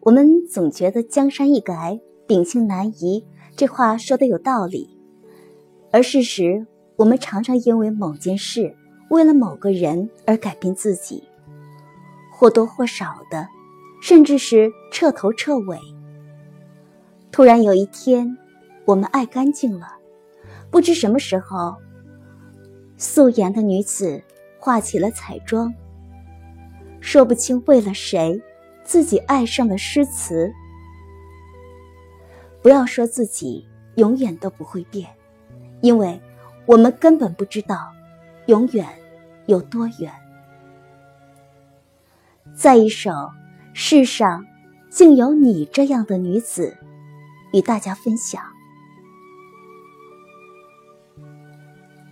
我们总觉得江山易改，秉性难移，这话说的有道理。而事实，我们常常因为某件事，为了某个人而改变自己，或多或少的，甚至是彻头彻尾。突然有一天，我们爱干净了，不知什么时候，素颜的女子化起了彩妆。说不清为了谁，自己爱上了诗词。不要说自己永远都不会变，因为我们根本不知道永远有多远。在一首《世上竟有你这样的女子》，与大家分享。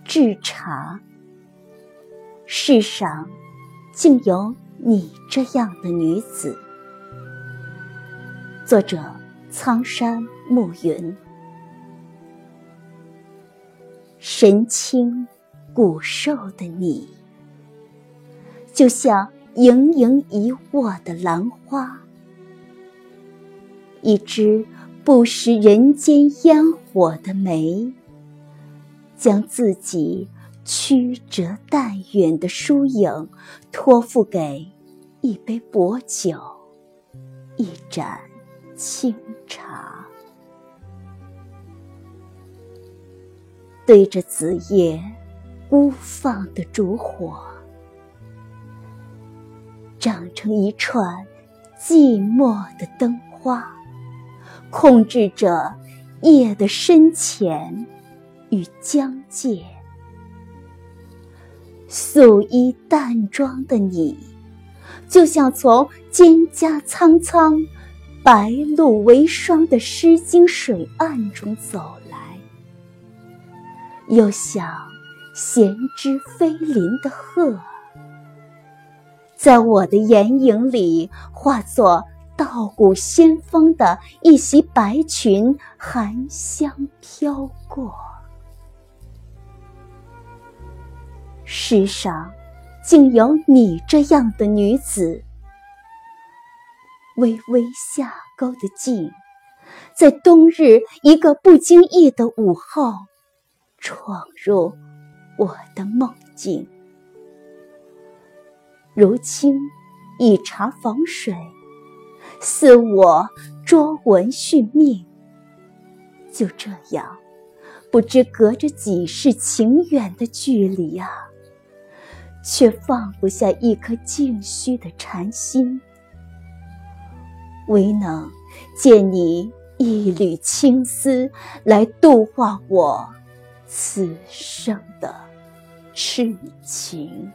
制茶，世上竟有。你这样的女子，作者：苍山暮云。神清骨瘦的你，就像盈盈一握的兰花，一只不食人间烟火的梅，将自己。曲折淡远的疏影，托付给一杯薄酒，一盏清茶。对着子夜孤放的烛火，长成一串寂寞的灯花，控制着夜的深浅与疆界。素衣淡妆的你，就像从蒹葭苍苍、白露为霜的诗经水岸中走来，又像闲枝飞林的鹤，在我的眼影里化作道骨仙风的一袭白裙，含香飘过。世上竟有你这样的女子，微微下钩的镜，在冬日一个不经意的午后，闯入我的梦境。如清以茶防水，似我捉蚊续命。就这样，不知隔着几世情远的距离啊！却放不下一颗静虚的禅心，唯能借你一缕青丝来度化我此生的痴情。